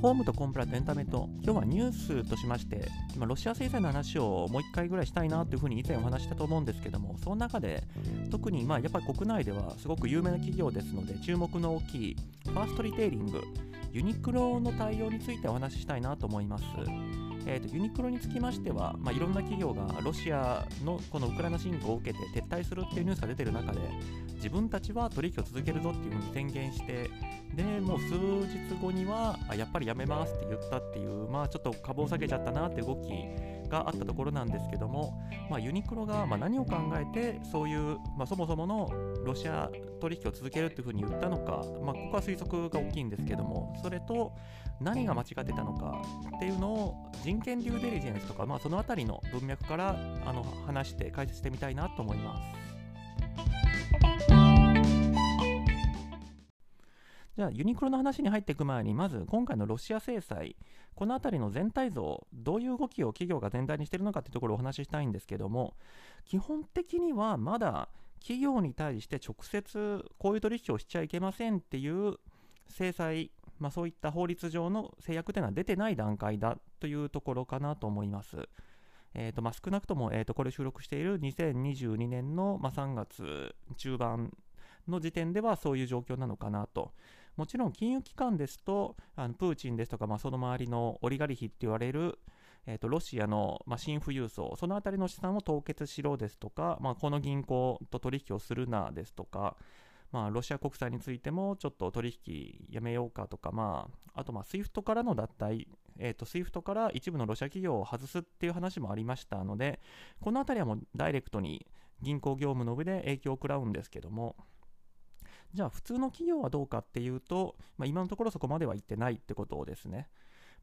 ホームとコンプラとエンタメと、今日はニュースとしまして、今、ロシア制裁の話をもう一回ぐらいしたいなというふうに以前お話したと思うんですけども、その中で、特にまあやっぱり国内ではすごく有名な企業ですので、注目の大きいファーストリテイリング、ユニクロの対応についてお話ししたいなと思います。えーと、ユニクロにつきましては、まあ、いろんな企業がロシアのこのウクライナ侵攻を受けて撤退するっていうニュースが出てる中で自分たちは取引を続けるぞっていうふうに宣言してでもう数日後にはやっぱりやめますって言ったっていうまあちょっと株を下げちゃったなって動きがあったところなんですけども、まあ、ユニクロがま何を考えてそういう、まあ、そもそものロシア取引を続けるっていうふうに言ったのか、まあ、ここは推測が大きいんですけどもそれと何が間違ってたのかっていうのを人権デューデリジェンスとか、まあ、その辺りの文脈からあの話して解説してみたいなと思います。じゃあユニクロの話に入っていく前にまず今回のロシア制裁この辺りの全体像どういう動きを企業が全体にしているのかというところをお話ししたいんですけども基本的にはまだ企業に対して直接こういう取引をしちゃいけませんっていう制裁、まあ、そういった法律上の制約というのは出てない段階だというところかなと思います。えーとまあ、少なくとも、えーとこれ収録している2022年の、まあ、3月中盤の時点ではそういう状況なのかなと。もちろん金融機関ですと、あのプーチンですとか、まあ、その周りのオリガルヒって言われる、えーと、ロシアの、まあ、新富裕層、その辺りの資産を凍結しろですとか、まあ、この銀行と取引をするなですとか、まあ、ロシア国債についてもちょっと取引やめようかとか、まあ、あと、まあ、SWIFT からの脱退、えーと、SWIFT から一部のロシア企業を外すっていう話もありましたので、この辺りはもうダイレクトに銀行業務の上で影響を食らうんですけども、じゃあ普通の企業はどうかっていうと、まあ、今のところそこまでは行ってないってことですね。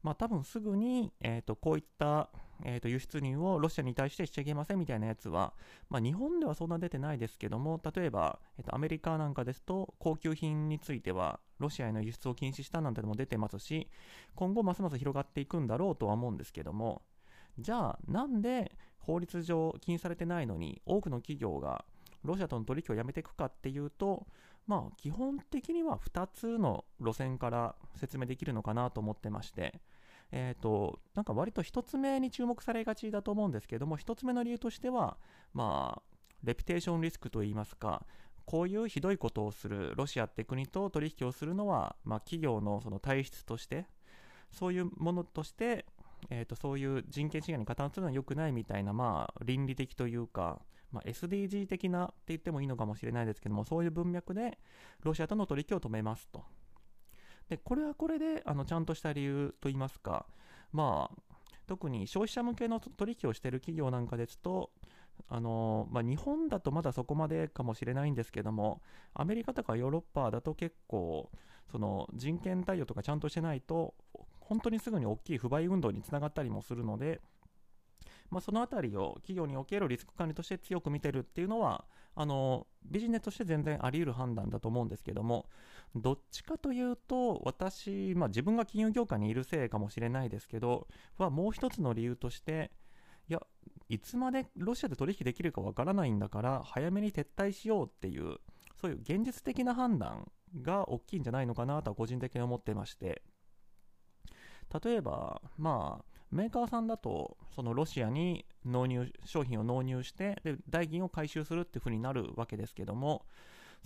まあ、多分すぐに、えー、とこういった、えー、と輸出入をロシアに対してしちゃいけませんみたいなやつは、まあ、日本ではそんな出てないですけども、例えば、えー、とアメリカなんかですと、高級品についてはロシアへの輸出を禁止したなんてのも出てますし、今後ますます広がっていくんだろうとは思うんですけども、じゃあ、なんで法律上禁止されてないのに、多くの企業がロシアとの取引をやめていくかっていうと、まあ、基本的には2つの路線から説明できるのかなと思ってまして、えーと、なんか割と1つ目に注目されがちだと思うんですけども、1つ目の理由としては、まあ、レピテーションリスクといいますか、こういうひどいことをするロシアって国と取引をするのは、まあ、企業のその体質として、そういうものとして、えーと、そういう人権侵害に加担するのは良くないみたいな、まあ、倫理的というか、まあ、SDG 的なって言ってもいいのかもしれないですけども、そういう文脈でロシアとの取引を止めますと。で、これはこれで、あの、ちゃんとした理由といいますか、まあ、特に消費者向けの取引をしている企業なんかですと、あのまあ、日本だとまだそこまでかもしれないんですけども、アメリカとかヨーロッパだと結構、その人権対応とかちゃんとしてないと、本当にすぐに大きい不買運動につながったりもするので、まあ、そのあたりを企業におけるリスク管理として強く見てるっていうのは、あのビジネスとして全然あり得る判断だと思うんですけども、どっちかというと、私、まあ、自分が金融業界にいるせいかもしれないですけど、はもう一つの理由として、いや、いつまでロシアで取引できるかわからないんだから、早めに撤退しようっていう、そういう現実的な判断が大きいんじゃないのかなとは個人的に思ってまして、例えば、まあ、メーカーさんだと、そのロシアに納入、商品を納入して、で、代金を回収するっていうふうになるわけですけども、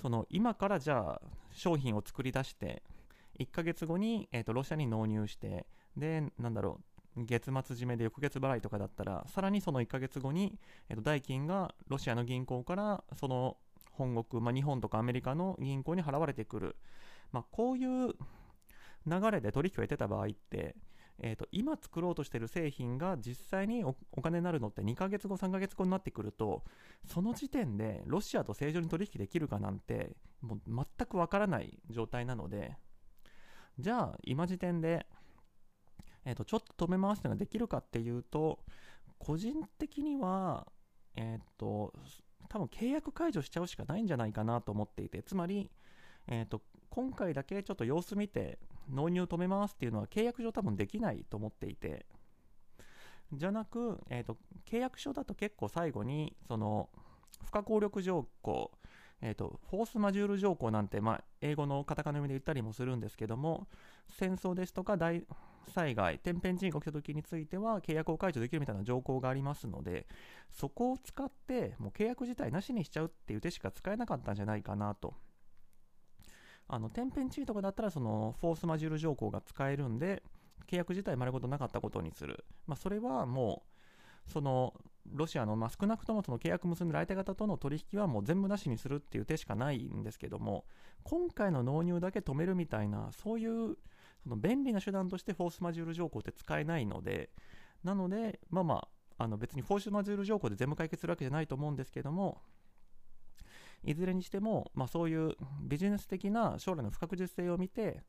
その今からじゃあ商品を作り出して、1ヶ月後に、えー、とロシアに納入して、で、なんだろう、月末締めで翌月払いとかだったら、さらにその1ヶ月後に、えー、と代金がロシアの銀行からその本国、まあ、日本とかアメリカの銀行に払われてくる、まあ、こういう流れで取引を得てた場合って、えーと、今作ろうとしてる製品が実際にお金になるのって2ヶ月後、3ヶ月後になってくると、その時点でロシアと正常に取引できるかなんて、もう全くわからない状態なので、じゃあ、今時点で、えーと、ちょっと止め回すのができるかっていうと、個人的には、えっ、ー、と、多分契約解除しちゃうしかないんじゃないかなと思っていて、つまり、えーと今回だけちょっと様子見て納入止めますっていうのは契約上多分できないと思っていて、じゃなく、えーと、契約書だと結構最後に、その、不可抗力条項、えーと、フォースマジュール条項なんて、まあ、英語のカタカナ読みで言ったりもするんですけども戦争ですとか大災害天変地異が起きた時については契約を解除できるみたいな条項がありますのでそこを使ってもう契約自体なしにしちゃうっていう手しか使えなかったんじゃないかなと。あの天変地異とかだったらそのフォースマジュール条項が使えるんで契約自体丸ごとなかったことにする、まあ、それはもうそのロシアの、まあ、少なくともその契約結んでる相手方との取引はもう全部なしにするっていう手しかないんですけども今回の納入だけ止めるみたいなそういうその便利な手段としてフォースマジュール条項って使えないのでなのでまあまああの別にフォースマジュール条項で全部解決するわけじゃないと思うんですけどもいずれにしても、まあ、そういうビジネス的な将来の不確実性を見て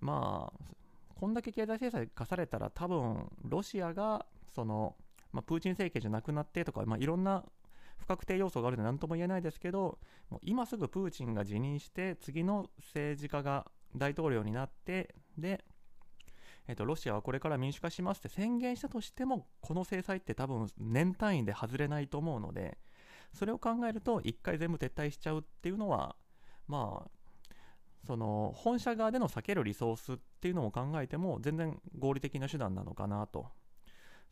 まあこんだけ経済制裁課されたら多分ロシアがそのまあ、プーチン政権じゃなくなってとか、まあ、いろんな不確定要素があるので何とも言えないですけどもう今すぐプーチンが辞任して次の政治家が大統領になってで、えー、とロシアはこれから民主化しますって宣言したとしてもこの制裁って多分年単位で外れないと思うのでそれを考えると1回全部撤退しちゃうっていうのはまあその本社側での避けるリソースっていうのを考えても全然合理的な手段なのかなと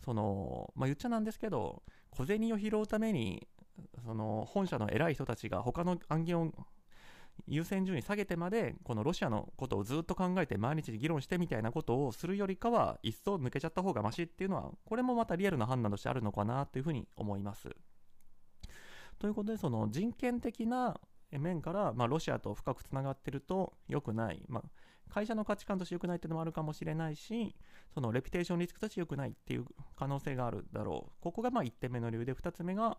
その、まあ、言っちゃなんですけど、小銭を拾うために、その本社の偉い人たちが他の案件を優先順位下げてまで、このロシアのことをずっと考えて毎日議論してみたいなことをするよりかは、一層抜けちゃった方がマシっていうのは、これもまたリアルな判断としてあるのかなというふうに思います。ということで、その人権的な面から、まあ、ロシアと深くつながってると良くない、まあ、会社の価値観として良くないっていうのもあるかもしれないし、そのレピュテーションリスクとして良くないっていう可能性があるだろう。ここがまあ1点目の理由で、2つ目が、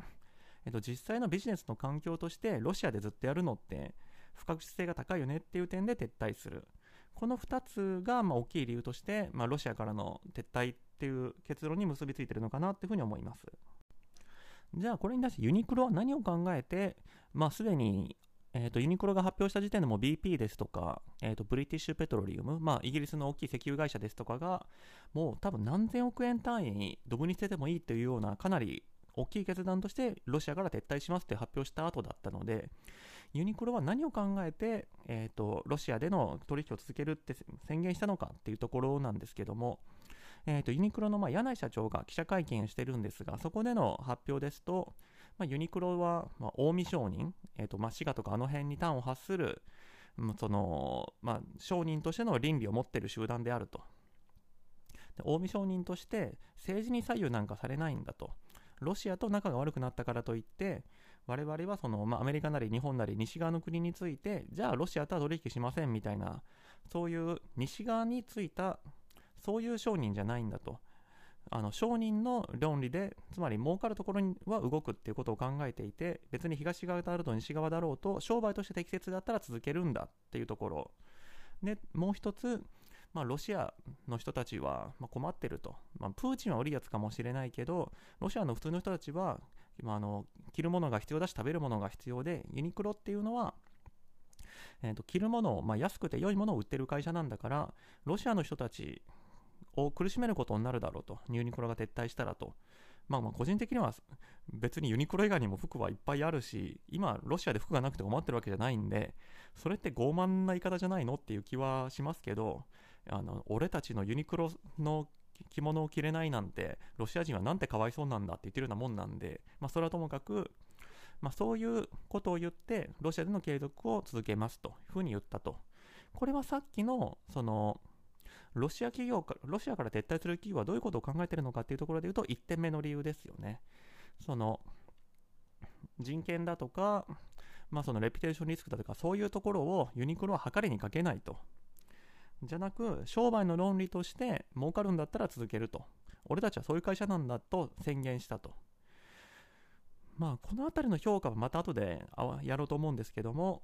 えっと、実際のビジネスの環境としてロシアでずっとやるのって不確実性が高いよねっていう点で撤退する。この2つがま大きい理由として、まあ、ロシアからの撤退っていう結論に結びついてるのかなっていうふうに思います。じゃあこれに対してユニクロは何を考えて、まあ、すでにえーと、ユニクロが発表した時点でも BP ですとか、えーと、ブリティッシュペトロリウム、まあ、イギリスの大きい石油会社ですとかが、もう多分何千億円単位にドブに捨ててもいいというような、かなり大きい決断としてロシアから撤退しますって発表した後だったので、ユニクロは何を考えて、えーと、ロシアでの取引を続けるって宣言したのかっていうところなんですけども、えー、とユニクロのまあ柳井社長が記者会見してるんですが、そこでの発表ですと、まあ、ユニクロは、まあ、近江商人、えーとまあ、滋賀とかあの辺に端を発する、そのまあ、商人としての倫理を持っている集団であると。近江商人として政治に左右なんかされないんだと。ロシアと仲が悪くなったからといって、我々はその、まあ、アメリカなり日本なり西側の国について、じゃあロシアとは取引しませんみたいな、そういう西側についた、そういう商人じゃないんだと。あの商人の論理でつまり儲かるところには動くっていうことを考えていて別に東側だろうと西側だろうと商売として適切だったら続けるんだっていうところでもう一つ、まあ、ロシアの人たちは困ってると、まあ、プーチンは悪いやつかもしれないけどロシアの普通の人たちは今あの着るものが必要だし食べるものが必要でユニクロっていうのはえーと、着るものを、まあ、安くて良いものを売ってる会社なんだからロシアの人たちを苦しめることになるだろうと、ユニクロが撤退したらと。まあまあ個人的には別にユニクロ以外にも服はいっぱいあるし、今ロシアで服がなくて困ってるわけじゃないんで、それって傲慢な言い方じゃないのっていう気はしますけど、あの俺たちのユニクロの着物を着れないなんて、ロシア人はなんてかわいそうなんだって言ってるようなもんなんで、まあそれはともかく、まあそういうことを言って、ロシアでの継続を続けますというふうに言ったと。これはさっきの、その、ロシア企業かロシアから撤退する企業はどういうことを考えているのかっていうところで言うと、1点目の理由ですよね。その人権だとか、まあ、そのレピュテーションリスクだとか、そういうところをユニクロは計りにかけないと。じゃなく、商売の論理として儲かるんだったら続けると。俺たちはそういう会社なんだと宣言したと。まあ、この辺りの評価はまた後でやろうと思うんですけども、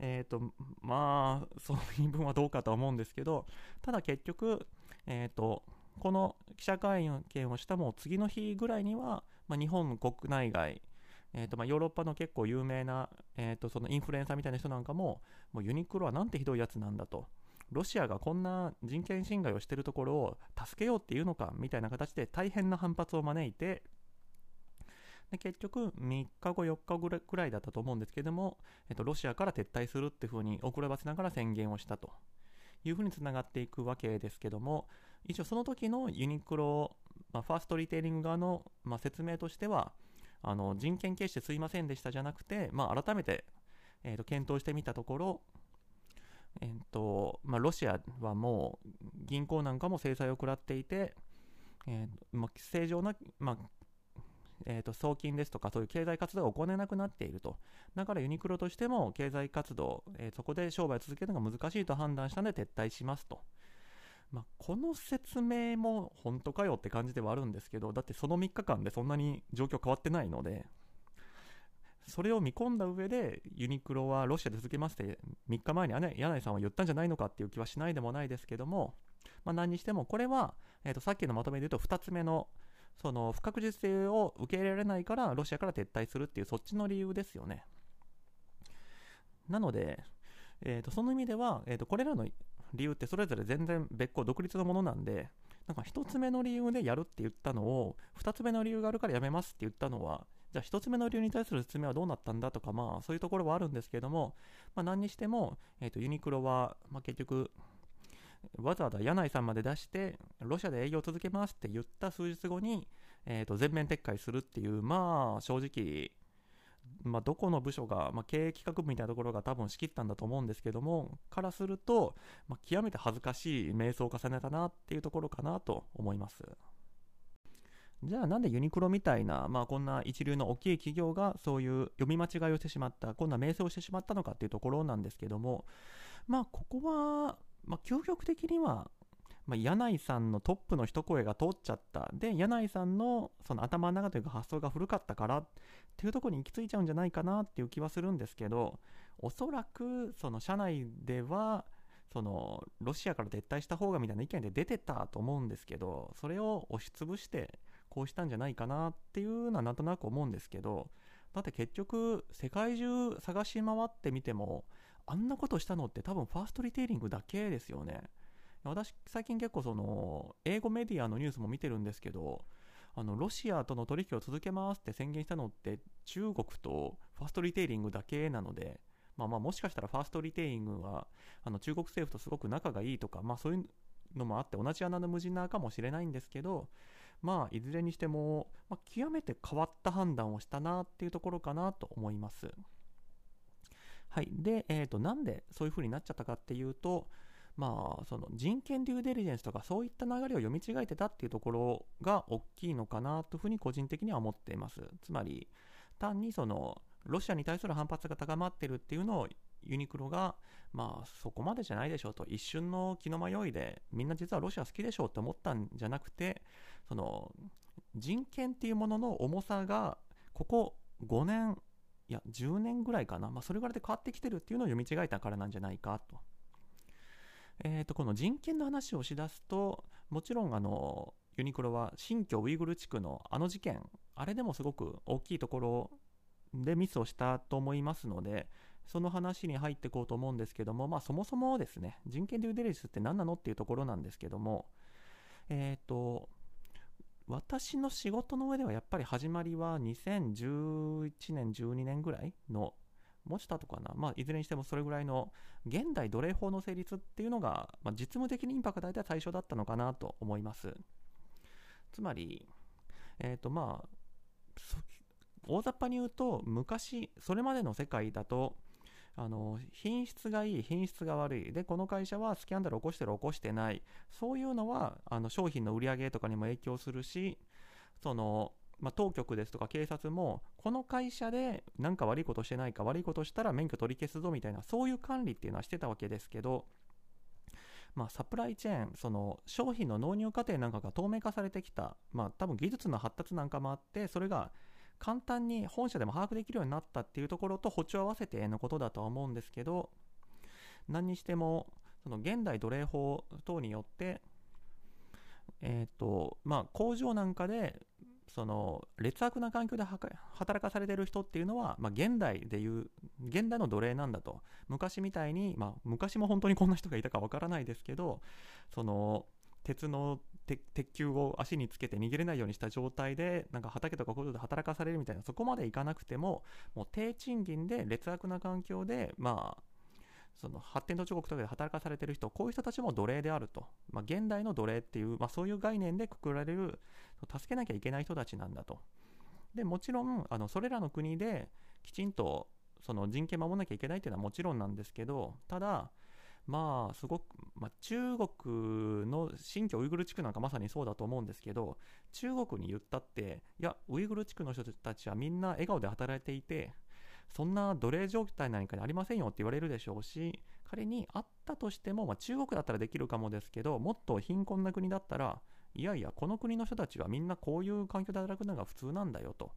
えっ、ー、と、まあ、その言い分はどうかとは思うんですけど、ただ結局、えっ、ー、と、この記者会見をしたもう次の日ぐらいには、まあ、日本国内外、えーとまあ、ヨーロッパの結構有名な、えーと、そのインフルエンサーみたいな人なんかも、もうユニクロはなんてひどいやつなんだと。ロシアがこんな人権侵害をしているところを助けようっていうのかみたいな形で大変な反発を招いて、で結局3日後4日ぐらいだったと思うんですけども、えっと、ロシアから撤退するっていうふうに遅ればせながら宣言をしたと。いうふうにつながっていくわけですけども一応その時のユニクロ、まあ、ファーストリテイリング側の、まあ、説明としてはあの人権軽視してすいませんでしたじゃなくて、まあ、改めて、えー、と検討してみたところ、えーとまあ、ロシアはもう銀行なんかも制裁を食らっていて、えーまあ、正常な、まあえー、と送金ですとかそういう経済活動が行えなくなっているとだからユニクロとしても経済活動、えー、そこで商売を続けるのが難しいと判断したので撤退しますと。まあ、この説明も本当かよって感じではあるんですけどだってその3日間でそんなに状況変わってないのでそれを見込んだ上でユニクロはロシアで続けますって3日前に柳井さんは言ったんじゃないのかっていう気はしないでもないですけども、まあ、何にしてもこれは、えー、とさっきのまとめで言うと2つ目のその不確実性を受け入れられないからロシアから撤退するっていうそっちの理由ですよね。なので、えー、とその意味では、えー、とこれらの理由ってそれぞれ全然別個独立のものなんで、なんか1つ目の理由でやるって言ったのを、2つ目の理由があるからやめますって言ったのは、じゃあ1つ目の理由に対する説明はどうなったんだとか、まあそういうところはあるんですけども、まあ何にしても、え、ー、とユニクロは、まあ結局、わざわざ柳井さんまで出して、ロシアで営業を続けますって言った数日後に、えー、と全面撤回するっていう、まあ正直、まあ、どこの部署が、まあ、経営企画部みたいなところが多分仕切ったんだと思うんですけども、からすると、まあ、極めて恥ずかしい瞑想を重ねたなっていうところかなと思います。じゃあなんでユニクロみたいな、まあ、こんな一流の大きい企業がそういう読み間違いをしてしまった、こんな瞑想をしてしまったのかっていうところなんですけども、まあ、ここは、まあ、究極的には、まあ、柳井さんのトップの一声が通っちゃった。で、柳井さんのその頭の中というか発想が古かったからっていうところに行き着いちゃうんじゃないかなっていう気はするんですけど、おそらくその社内では、そのロシアから撤退した方がみたいな意見で出てたと思うんですけど、それを押しつぶしてこうしたんじゃないかなっていうのはなんとなく思うんですけど、だって結局世界中探し回ってみても、あんなことしたのって多分ファーストリテイリングだけですよね。私、最近結構その、英語メディアのニュースも見てるんですけど、あの、ロシアとの取引を続けますって宣言したのって、中国とファーストリテイリングだけなので、まあまあ、もしかしたらファーストリテイリングは、あの、中国政府とすごく仲がいいとか、まあそういうのもあって、同じ穴の無人なかもしれないんですけど、まあ、いずれにしても、まあ、極めて変わった判断をしたなっていうところかなと思います。はい。で、えっ、ー、と、なんでそういう風になっちゃったかっていうと、まあ、その人権デューデリジェンスとかそういった流れを読み違えてたっていうところが大きいのかなというふうに個人的には思っています。つまり、単にそのロシアに対する反発が高まってるっていうのをユニクロが、まあそこまでじゃないでしょうと、一瞬の気の迷いで、みんな実はロシア好きでしょうって思ったんじゃなくて、その人権っていうものの重さが、ここ5年、いや10年ぐらいかな、まあ、それぐらいで変わってきてるっていうのを読み違えたからなんじゃないかと。えー、とこの人権の話をしだすともちろんあのユニクロは新疆ウイグル地区のあの事件あれでもすごく大きいところでミスをしたと思いますのでその話に入っていこうと思うんですけども、まあ、そもそもですね人権デューデリスって何なのっていうところなんですけどもえっ、ー、と私の仕事の上ではやっぱり始まりは2011年12年ぐらいのもうちょっとかな、まあ、いずれにしてもそれぐらいの現代奴隷法の成立っていうのが、まあ、実務的にインパクト大体最初だったのかなと思います。つまり、えっ、ー、とまあ、大雑把に言うと、昔、それまでの世界だと、あの品質がいい、品質が悪い、で、この会社はスキャンダル起こしてる、起こしてない、そういうのはあの商品の売り上げとかにも影響するし、そのまあ、当局ですとか警察も、この会社で何か悪いことしてないか、悪いことしたら免許取り消すぞみたいな、そういう管理っていうのはしてたわけですけど、まあ、サプライチェーン、その商品の納入過程なんかが透明化されてきた、まあ、多分技術の発達なんかもあって、それが簡単に本社でも把握できるようになったっていうところと歩調を合わせてのことだとは思うんですけど、何にしても、その現代奴隷法等によって、えっ、と、まあ、工場なんかでその劣悪な環境で働かされてる人っていうのは、まあ、現代でいう現代の奴隷なんだと。昔みたいに、まあ、昔も本当にこんな人がいたかわからないですけどその鉄の鉄球を足につけて逃げれないようにした状態でなんか畑とか工場で働かされるみたいなそこまでいかなくてももう低賃金で劣悪な環境でまあその発展途上国とかで働かされてる人こういう人たちも奴隷であると、まあ、現代の奴隷っていう、まあ、そういう概念でくくられる助けなきゃいけない人たちなんだと。でもちろんあのそれらの国できちんとその人権守らなきゃいけないっていうのはもちろんなんですけどただまあすごく、まあ、中国の新疆ウイグル地区なんかまさにそうだと思うんですけど中国に言ったっていやウイグル地区の人たちはみんな笑顔で働いていてそんな奴隷状態なんかにありませんよって言われるでしょうし仮にあったとしても、まあ、中国だったらできるかもですけどもっと貧困な国だったらいやいやこの国の人たちはみんなこういう環境で働くのが普通なんだよと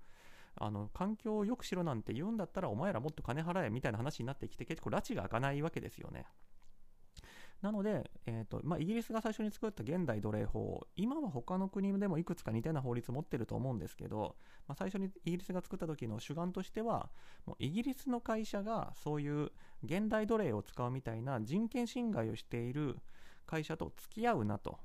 あの環境を良くしろなんて言うんだったらお前らもっと金払えみたいな話になってきて結構拉致が開かないわけですよね。なので、えーとまあ、イギリスが最初に作った現代奴隷法、今は他の国でもいくつか似たような法律を持ってると思うんですけど、まあ、最初にイギリスが作った時の主眼としては、もうイギリスの会社がそういう現代奴隷を使うみたいな人権侵害をしている会社と付き合うなと。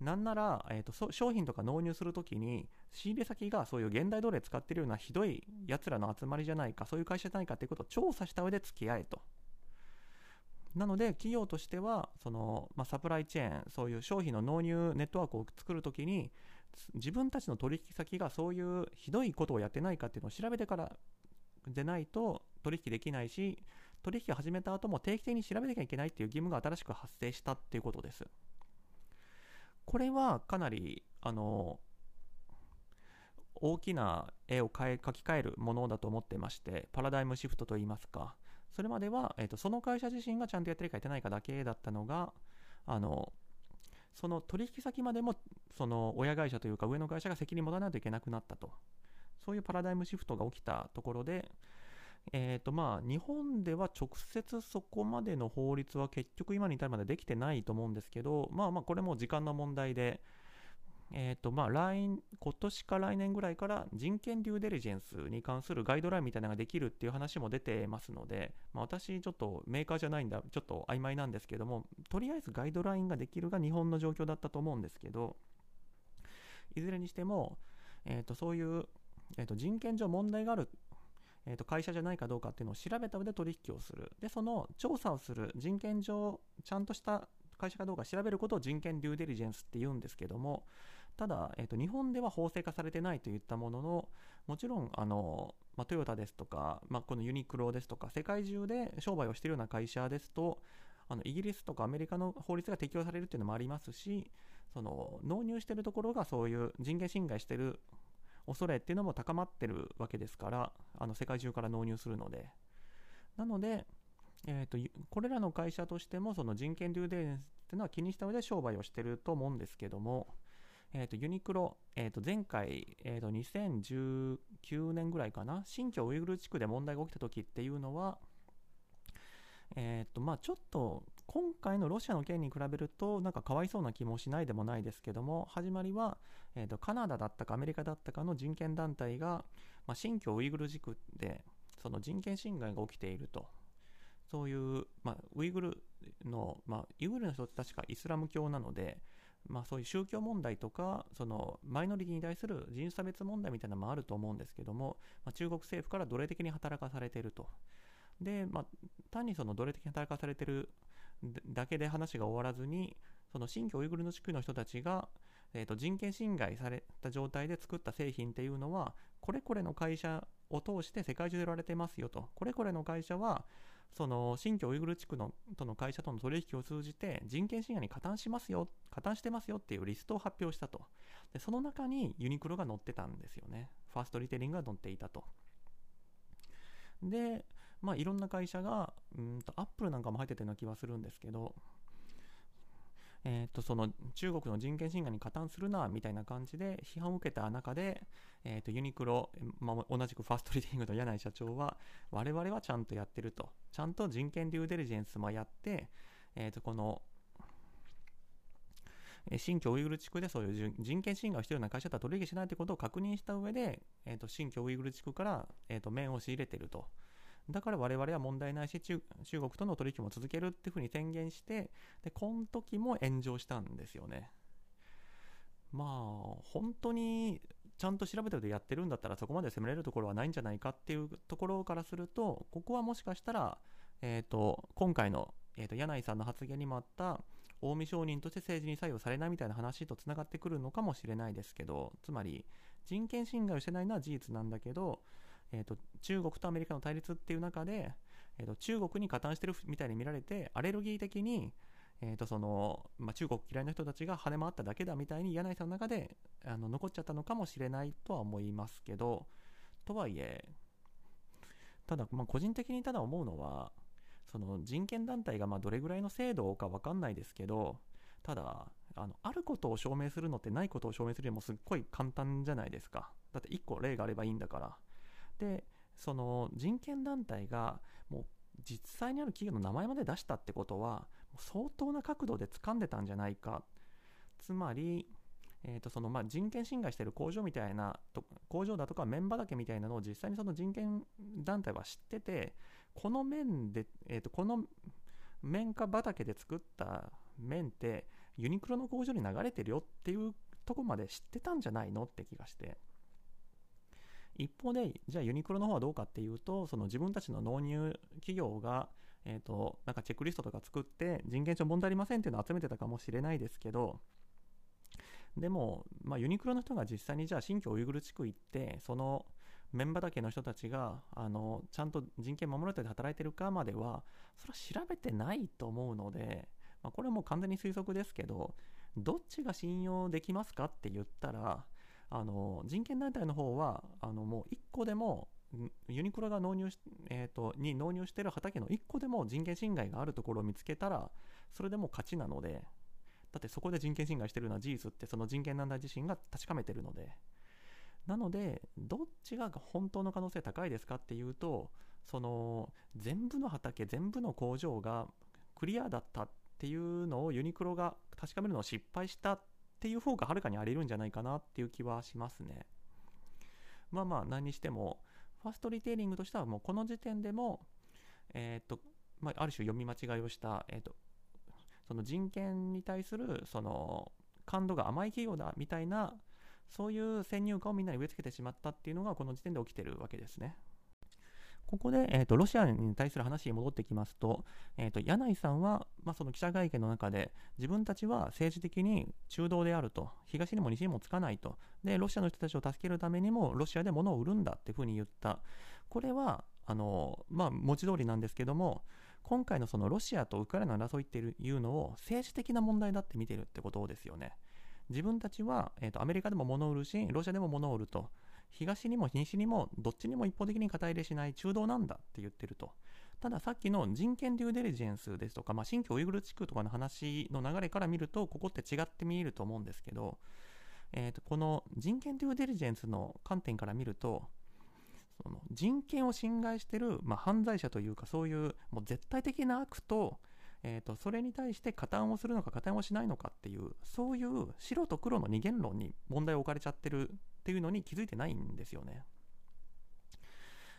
なんなら、えーと、商品とか納入するときに仕入れ先がそういう現代奴隷使ってるようなひどいやつらの集まりじゃないかそういう会社じゃないかということを調査した上で付き合えとなので企業としてはその、まあ、サプライチェーンそういう商品の納入ネットワークを作るときに自分たちの取引先がそういうひどいことをやってないかっていうのを調べてからでないと取引できないし取引を始めた後も定期的に調べなきゃいけないっていう義務が新しく発生したっていうことです。これはかなりあの大きな絵を描き換えるものだと思ってましてパラダイムシフトといいますか。それまでは、えーと、その会社自身がちゃんとやってるかやってないかだけだったのが、あの、その取引先までも、その親会社というか上の会社が責任持たないといけなくなったと。そういうパラダイムシフトが起きたところで、えーとまあ、日本では直接そこまでの法律は結局今に至るまでできてないと思うんですけど、まあまあこれも時間の問題で、えっ、ー、と、まあ、来、今年か来年ぐらいから人権デューデリジェンスに関するガイドラインみたいなのができるっていう話も出てますので、まあ、私ちょっとメーカーじゃないんだ、ちょっと曖昧なんですけども、とりあえずガイドラインができるが日本の状況だったと思うんですけど、いずれにしても、えっ、ー、と、そういう、えっ、ー、と、人権上問題があるえー、と会社じゃないかどうかっていうのを調べた上で取引をする。で、その調査をする人権上ちゃんとした会社かどうか調べることを人権デューデリジェンスって言うんですけども、ただ、えー、と日本では法制化されてないといったものの、もちろんあの、ま、トヨタですとか、まあ、このユニクロですとか、世界中で商売をしているような会社ですと、あのイギリスとかアメリカの法律が適用されるっていうのもありますし、その納入しているところがそういう人権侵害している恐れっていうのも高まってるわけですから、あの世界中から納入するので。なので、えーと、これらの会社としてもその人権デューデンスっていうのは気にした上で商売をしてると思うんですけども、えー、とユニクロ、えー、と前回、えー、と2019年ぐらいかな、新疆ウイグル地区で問題が起きた時っていうのは、えーとまあ、ちょっと今回のロシアの件に比べるとなんかかわいそうな気もしないでもないですけども始まりは、えー、とカナダだったかアメリカだったかの人権団体が、まあ、新疆ウイグル地区でその人権侵害が起きていると。そういう、まあ、ウイグルの、まあ、ウイグルの人って確かイスラム教なのでまあ、そういう宗教問題とかそのマイノリティに対する人種差別問題みたいなのもあると思うんですけども、まあ、中国政府から奴隷的に働かされていると。で、まあ、単にその奴隷的に働かされているだけで話が終わらずにその新疆ウイグルの地区の人たちが、えー、と人権侵害された状態で作った製品っていうのはこれこれの会社を通して世界中で売られてますよとこれこれの会社はその新疆ウイグル地区のとの会社との取引を通じて人権侵害に加担しますよ、加担してますよっていうリストを発表したと。で、その中にユニクロが載ってたんですよね。ファーストリテイリングが載っていたと。で、まあいろんな会社が、うんと、アップルなんかも入ってたような気はするんですけど、えー、とその中国の人権侵害に加担するなみたいな感じで批判を受けた中で、えー、とユニクロ、まあ、同じくファーストリーディングの柳井社長は我々はちゃんとやってるとちゃんと人権デューデリジェンスもやって、えー、とこの新疆ウイグル地区でそういう人権侵害をしているような会社とは取引しないということを確認した上で、えー、と新疆ウイグル地区から、えー、と面を仕入れていると。だから我々は問題ないし中国との取引も続けるっていうふうに宣言してでこの時も炎上したんですよね。まあ本当にちゃんと調べてやってるんだったらそこまで責められるところはないんじゃないかっていうところからするとここはもしかしたら、えーと、今回の、えーと、柳井さんの発言にもあった近江商人として政治に左右されないみたいな話とつながってくるのかもしれないですけどつまり人権侵害をしてないのは事実なんだけど、えーと、中国とアメリカの対立っていう中で、えー、と中国に加担してるみたいに見られてアレルギー的にえーとそのまあ、中国嫌いな人たちが跳ね回っただけだみたいに柳井さんの中であの残っちゃったのかもしれないとは思いますけどとはいえただ、まあ、個人的にただ思うのはその人権団体がまあどれぐらいの制度か分かんないですけどただあのあることを証明するのってないことを証明するよりもすっごい簡単じゃないですか。だって1個例があればいいんだから。でその人権団体がもう実際にある企業の名前まで出したってことは相当な角度で掴んでたんじゃないか。つまり、えーとそのまあ、人権侵害してる工場みたいな工場だとか綿畑みたいなのを実際にその人権団体は知っててこの面で、えー、とこの綿花畑で作った綿ってユニクロの工場に流れてるよっていうとこまで知ってたんじゃないのって気がして。一方でじゃあユニクロの方はどうかっていうとその自分たちの納入企業がえーと、なんかチェックリストとか作って人権上問題ありませんっていうのを集めてたかもしれないですけどでも、まあ、ユニクロの人が実際にじゃあ新疆ウイグル地区行ってそのメンバーだけの人たちがあのちゃんと人権守られて働いてるかまではそれは調べてないと思うので、まあ、これはもう完全に推測ですけどどっちが信用できますかって言ったらあの人権団体の方はあのもう1個でもユニクロが納入し、えーと、に納入してる畑の1個でも人権侵害があるところを見つけたらそれでも勝ちなのでだってそこで人権侵害してるのは事実ってその人権団体自身が確かめてるので。なのでどっちが本当の可能性高いですかっていうとその全部の畑全部の工場がクリアだったっていうのをユニクロが確かめるのを失敗したっていう方がはるかにありるんじゃないかなっていう気はしますねまあまあ何にしてもファーストリテイリングとしてはもうこの時点でも、えーとまあ、ある種読み間違いをした、えーと、その人権に対するその感度が甘い企業だみたいなそういう先入観をみんなに植え付けてしまったっていうのがこの時点で起きてるわけですね。ここで、えーと、ロシアに対する話に戻ってきますと、えーと、柳井さんは、まあ、その記者会見の中で、自分たちは政治的に中道であると、東にも西にもつかないと、でロシアの人たちを助けるためにも、ロシアで物を売るんだっていうふうに言った、これは、あのまあ、文字通りなんですけども、今回のそのロシアとウクライナの争いっていうのを政治的な問題だって見てるってことですよね。自分たちは、えーとアメリカでも物を売るし、ロシアでも物を売ると。東にも西にもどっちにも一方的に肩入れしない中道なんだって言ってると。たださっきの人権デューデリジェンスですとか、まあ、新疆ウイグル地区とかの話の流れから見ると、ここって違って見えると思うんですけど、えー、とこの人権デューデリジェンスの観点から見ると、その人権を侵害してる、まあ、犯罪者というか、そういうもう絶対的な悪と、えーと、それに対して加担をするのか加担をしないのかっていうそういう白と黒の二元論に問題を置かれちゃってるっていうのに気づいてないんですよね。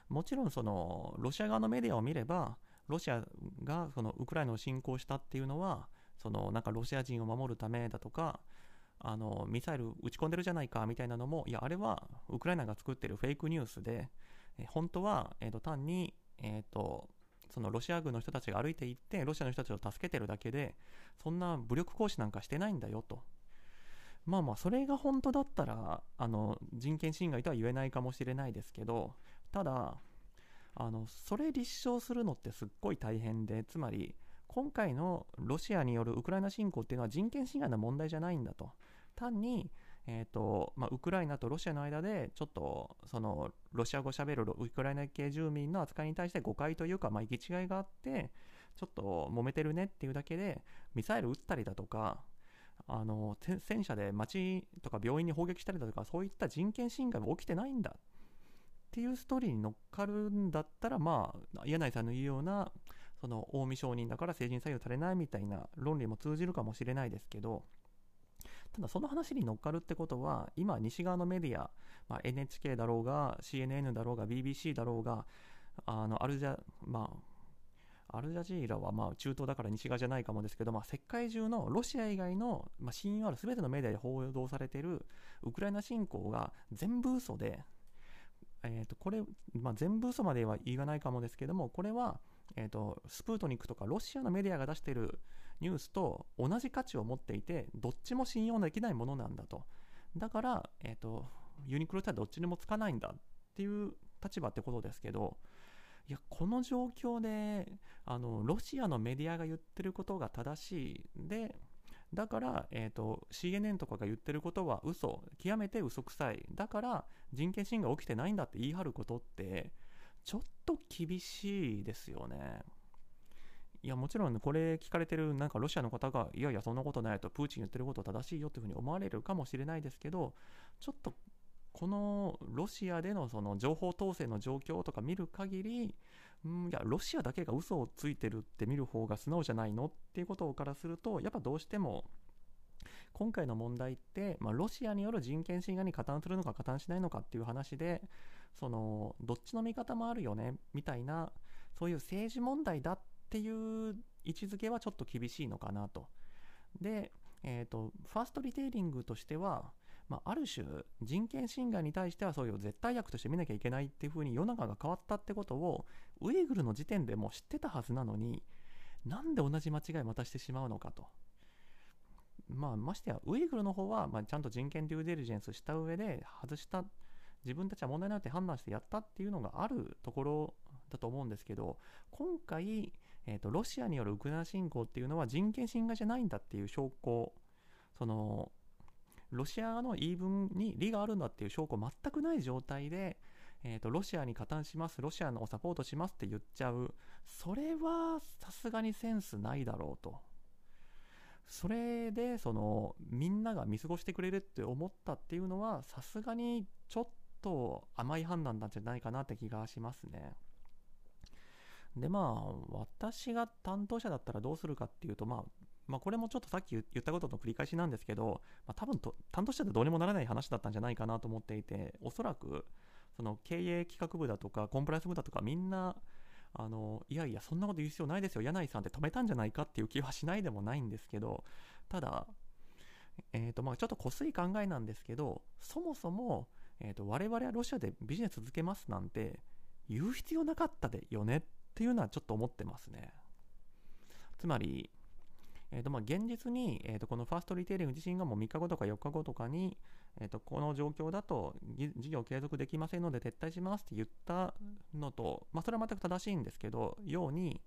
もちろんそのロシア側のメディアを見ればロシアがそのウクライナを侵攻したっていうのはそのなんかロシア人を守るためだとかあのミサイル撃ち込んでるじゃないかみたいなのもいやあれはウクライナが作ってるフェイクニュースで本当は、えー、と単に、えー、とそのロシア軍の人たちが歩いていってロシアの人たちを助けてるだけでそんな武力行使なんかしてないんだよとまあまあそれが本当だったらあの人権侵害とは言えないかもしれないですけどただあのそれ立証するのってすっごい大変でつまり今回のロシアによるウクライナ侵攻っていうのは人権侵害の問題じゃないんだと。単にえーとまあ、ウクライナとロシアの間でちょっとそのロシア語しゃべるウクライナ系住民の扱いに対して誤解というか、まあ、行き違いがあってちょっと揉めてるねっていうだけでミサイル撃ったりだとかあの戦車で町とか病院に砲撃したりだとかそういった人権侵害も起きてないんだっていうストーリーに乗っかるんだったらまあ柳井さんの言うようなその近江商人だから政治に左右されないみたいな論理も通じるかもしれないですけどただその話に乗っかるってことは今西側のメディア、まあ、NHK だろうが CNN だろうが BBC だろうがあのアルジャ、まあ、アルジャジーラはまあ中東だから西側じゃないかもですけど、まあ、世界中のロシア以外の、まあ、信用ある全てのメディアで報道されているウクライナ侵攻が全部嘘で、えー、とこれ、まあ、全部嘘までは言わないかもですけども、これは、えー、とスプートニクとかロシアのメディアが出しているニュースと同じ価値を持っていて、どっちも信用できないものなんだと。だから、えー、とユニクロってどっちにもつかないんだっていう立場ってことですけど、いや、この状況で、あの、ロシアのメディアが言ってることが正しい。で、だから、えっ、ー、と、CNN とかが言ってることは嘘。極めて嘘くさい。だから、人権侵害起きてないんだって言い張ることって、ちょっと厳しいですよね。いや、もちろん、これ聞かれてる、なんかロシアの方が、いやいや、そんなことないと、プーチン言ってること正しいよというふうに思われるかもしれないですけど、ちょっとこのロシアでのその情報統制の状況とか見る限り、うん、いや、ロシアだけが嘘をついてるって見る方が素直じゃないのっていうことからすると、やっぱどうしても、今回の問題って、まあ、ロシアによる人権侵害に加担するのか加担しないのかっていう話で、その、どっちの見方もあるよね、みたいな、そういう政治問題だっていう位置づけはちょっと厳しいのかなと。で、えっ、ー、と、ファーストリテイリングとしては、まあ、ある種人権侵害に対してはそういう絶対悪として見なきゃいけないっていう風に世の中が変わったってことをウイグルの時点でも知ってたはずなのになんで同じ間違いまたしてしまうのかと。まあ、ましてやウイグルの方は、まあ、ちゃんと人権デューデリジェンスした上で外した自分たちは問題ないって判断してやったっていうのがあるところだと思うんですけど今回、えーと、ロシアによるウクライナ侵攻っていうのは人権侵害じゃないんだっていう証拠そのロシアの言い分に利があるんだっていう証拠全くない状態で、えーと、ロシアに加担します、ロシアのサポートしますって言っちゃう、それはさすがにセンスないだろうと。それでそのみんなが見過ごしてくれるって思ったっていうのはさすがにちょっと甘い判断なんじゃないかなって気がしますね。でまあ私が担当者だったらどうするかっていうとまあまあ、これもちょっとさっき言ったことの繰り返しなんですけど、まあ、多分と担当者でどうにもならない話だったんじゃないかなと思っていて、おそらくその経営企画部だとかコンプライアンス部だとかみんなあのいやいやそんなこと言う必要ないですよ。柳井さんって止めたんじゃないかっていう気はしないでもないんですけどただ、えーとまあ、ちょっとこすい考えなんですけどそもそも、えーと我々はロシアでビジネス続けますなんて言う必要なかったでよねっていうのはちょっと思ってますね。つまりえーとまあ、現実に、えー、とこのファーストリテイリング自身がもう3日後とか4日後とかに、えー、とこの状況だと事業継続できませんので撤退しますって言ったのと、まあ、それは全く正しいんですけど、ように、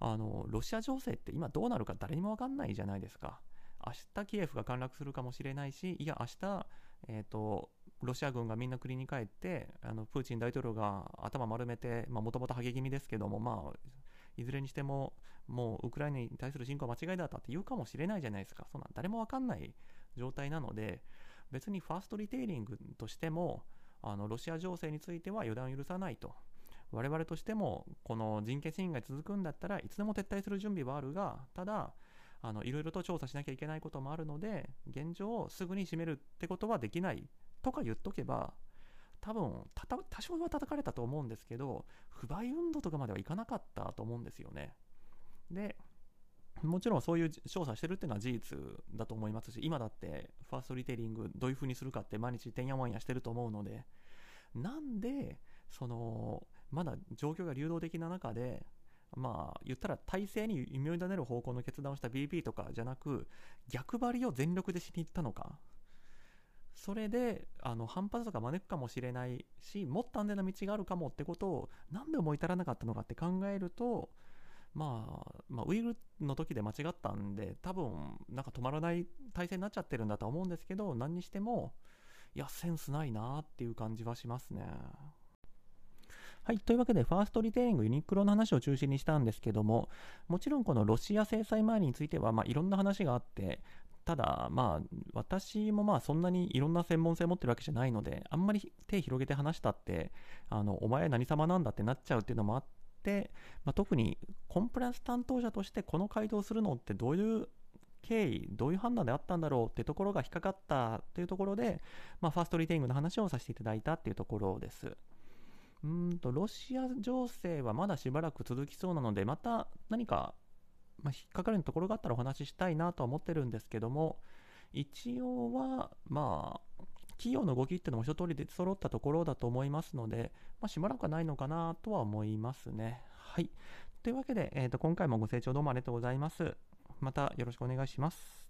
あのロシア情勢って今どうなるか誰にも分かんないじゃないですか。明日キエフが陥落するかもしれないし、いや、明日、えーと、ロシア軍がみんな国に帰って、あのプーチン大統領が頭丸めて、もともと激気味ですけども、まあ、いずれにしても、もうウクライナに対する侵攻は間違いだったって言うかもしれないじゃないですか。そんな誰もわかんない状態なので、別にファーストリテイリングとしても、あのロシア情勢については予断を許さないと。我々としても、この人権侵害続くんだったらいつでも撤退する準備はあるが、ただ、あのいろいろと調査しなきゃいけないこともあるので、現状をすぐに閉めるってことはできないとか言っとけば、多分多少は叩かれたと思うんですけど不買運動とかまではいかなかったと思うんですよね。でもちろんそういう調査してるっていうのは事実だと思いますし今だってファーストリテイリングどういう風にするかって毎日てんやわんやしてると思うのでなんでそのまだ状況が流動的な中でまあ言ったら体制に意味を委ねる方向の決断をした BP とかじゃなく逆張りを全力でしに行ったのかそれであの反発とか招くかもしれないしもっと安全な道があるかもってことを何で思い至らなかったのかって考えると、まあ、まあウイグルの時で間違ったんで多分なんか止まらない体制になっちゃってるんだとは思うんですけど何にしてもいやセンスないなっていう感じはしますね。はい。というわけで、ファーストリテイリング、ユニクロの話を中心にしたんですけども、もちろんこのロシア制裁周りについては、まあ、いろんな話があって、ただ、まあ、私もまあそんなにいろんな専門性を持ってるわけじゃないので、あんまり手広げて話したって、あのお前何様なんだってなっちゃうっていうのもあって、まあ、特にコンプライアンス担当者としてこの回答するのってどういう経緯、どういう判断であったんだろうってところが引っかかったというところで、まあ、ファーストリテイングの話をさせていただいたっていうところです。うんとロシア情勢はまだしばらく続きそうなので、また何か、まあ、引っかかるところがあったらお話ししたいなとは思ってるんですけども、一応は、まあ、企業の動きっていうのも一通りで揃ったところだと思いますので、まあ、しばらくはないのかなとは思いますね。はい。というわけで、えー、と今回もご清聴どうもありがとうございます。またよろしくお願いします。